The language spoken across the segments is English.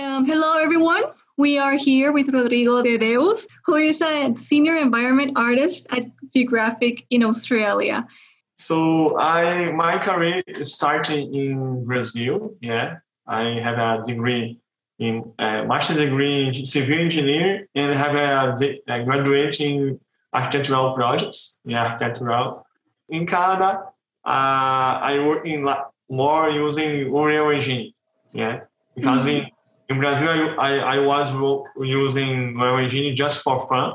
Um, hello, everyone. We are here with Rodrigo de Deus, who is a senior environment artist at Girraphic in Australia. So I my career is starting in Brazil. Yeah, I have a degree in a master degree in civil engineer and have a, a graduate in architectural projects. Yeah, architectural. In Canada, uh, I work in more using Unreal Engine. Yeah, because mm-hmm. in in Brazil, I, I was using Unreal Engine just for fun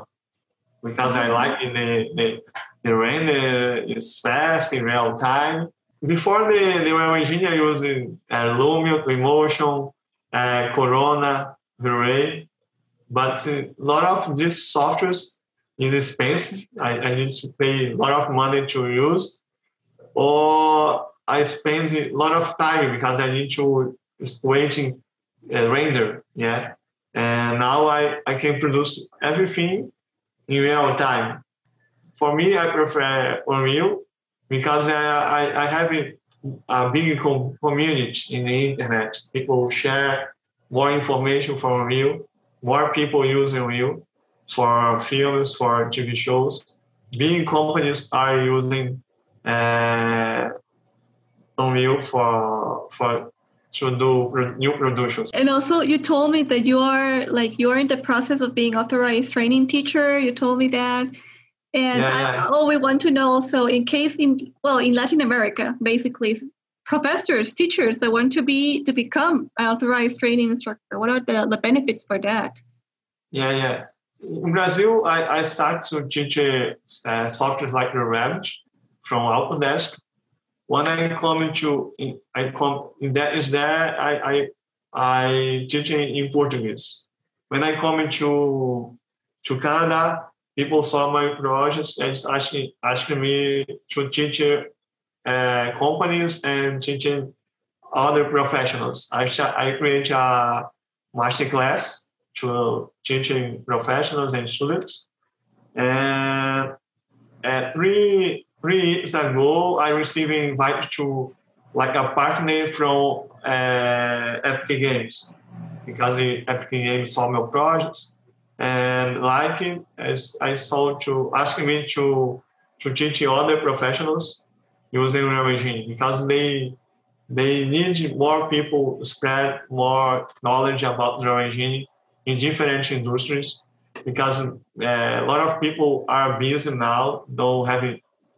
because I like the, the, the render is fast in real time. Before the, the Unreal Engine, I used uh, Lumion, Twinmotion, uh, Corona, V-Ray. But a lot of these softwares is expensive. I, I need to pay a lot of money to use. Or I spend a lot of time because I need to waiting uh, render, yeah. And now I, I can produce everything in real time. For me, I prefer Unreal because uh, I, I have a, a big com- community in the internet. People share more information from Unreal, more people use Unreal for films, for TV shows. Big companies are using uh, Unreal for for to do new productions. And also, you told me that you are like you are in the process of being authorized training teacher. You told me that, and yeah, yeah. I always want to know also in case in well in Latin America, basically professors, teachers that want to be to become an authorized training instructor. What are the, the benefits for that? Yeah, yeah. In Brazil, I, I start to teach uh, softwares like the Revit from Autodesk when I come into I come in that is there I I I teach in Portuguese. When I come into to Canada, people saw my projects and asking asking me to teach uh, companies and teaching other professionals. I I create a master class to teaching professionals and students. And at three three years ago, I received an invite to like a partner from uh, Epic Games because Epic Games saw my projects and like as I saw to asking me to to teach other professionals using Unreal Engine because they they need more people spread more knowledge about Unreal Engine in different industries because uh, a lot of people are busy now, don't have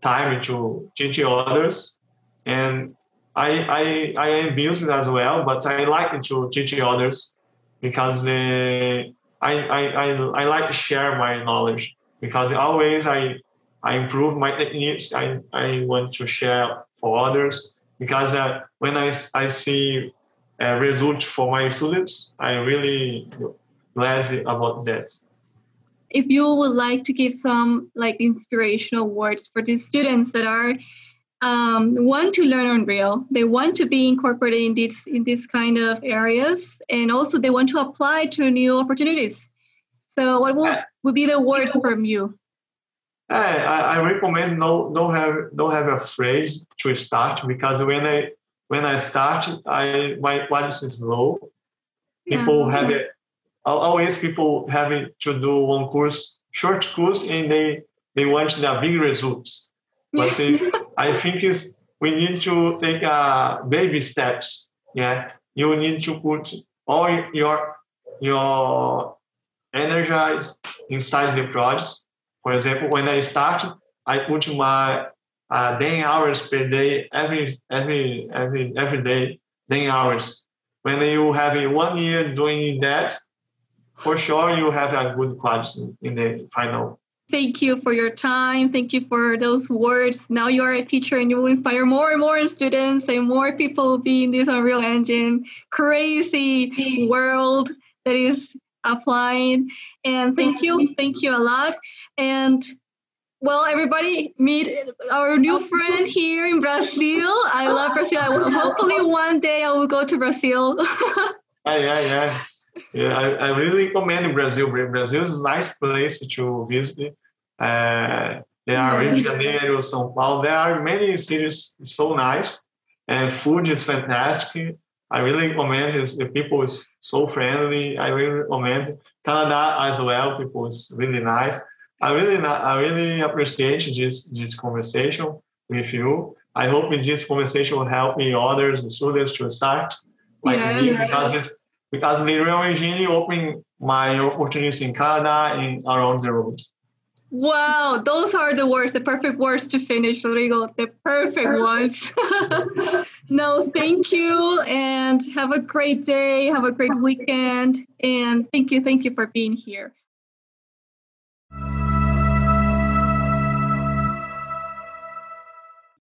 time to teach others. And I, I, I am busy as well, but I like to teach others because uh, I, I, I, I like to share my knowledge because always I, I improve my techniques. I, I want to share for others because uh, when I, I see a result for my students, I really glad about that if you would like to give some like inspirational words for the students that are um, want to learn Unreal, they want to be incorporated in this in this kind of areas, and also they want to apply to new opportunities. So, what will, would be the words from you? I, I recommend no don't have don't have a phrase to start because when I when I start, I my quality is low. People yeah. have it always people having to do one course, short course, and they they want the big results. But I think is we need to take uh, baby steps. Yeah, you need to put all your your energy inside the project. For example, when I start, I put my uh, 10 hours per day every every every every day, 10 hours. When you have one year doing that, for sure you have a good quality in the final. Thank you for your time. Thank you for those words. Now you are a teacher and you will inspire more and more students and more people will be in this Unreal Engine crazy world that is applying. And thank you. Thank you a lot. And well, everybody, meet our new friend here in Brazil. I love Brazil. I will, hopefully, one day I will go to Brazil. yeah, yeah, yeah yeah, I, I really recommend Brazil. Brazil is a nice place to visit. Uh, there are Rio de Janeiro, São Paulo. There are many cities so nice, and food is fantastic. I really recommend it. The people is so friendly. I really recommend Canada as well. People is really nice. I really I really appreciate this this conversation with you. I hope this conversation will help me others, the students to start like Yeah, me yeah. because it's because Unreal Engine opened my opportunities in Canada and around the world. Wow, those are the words, the perfect words to finish, Rodrigo. The perfect ones. no, thank you, and have a great day. Have a great weekend, and thank you, thank you for being here.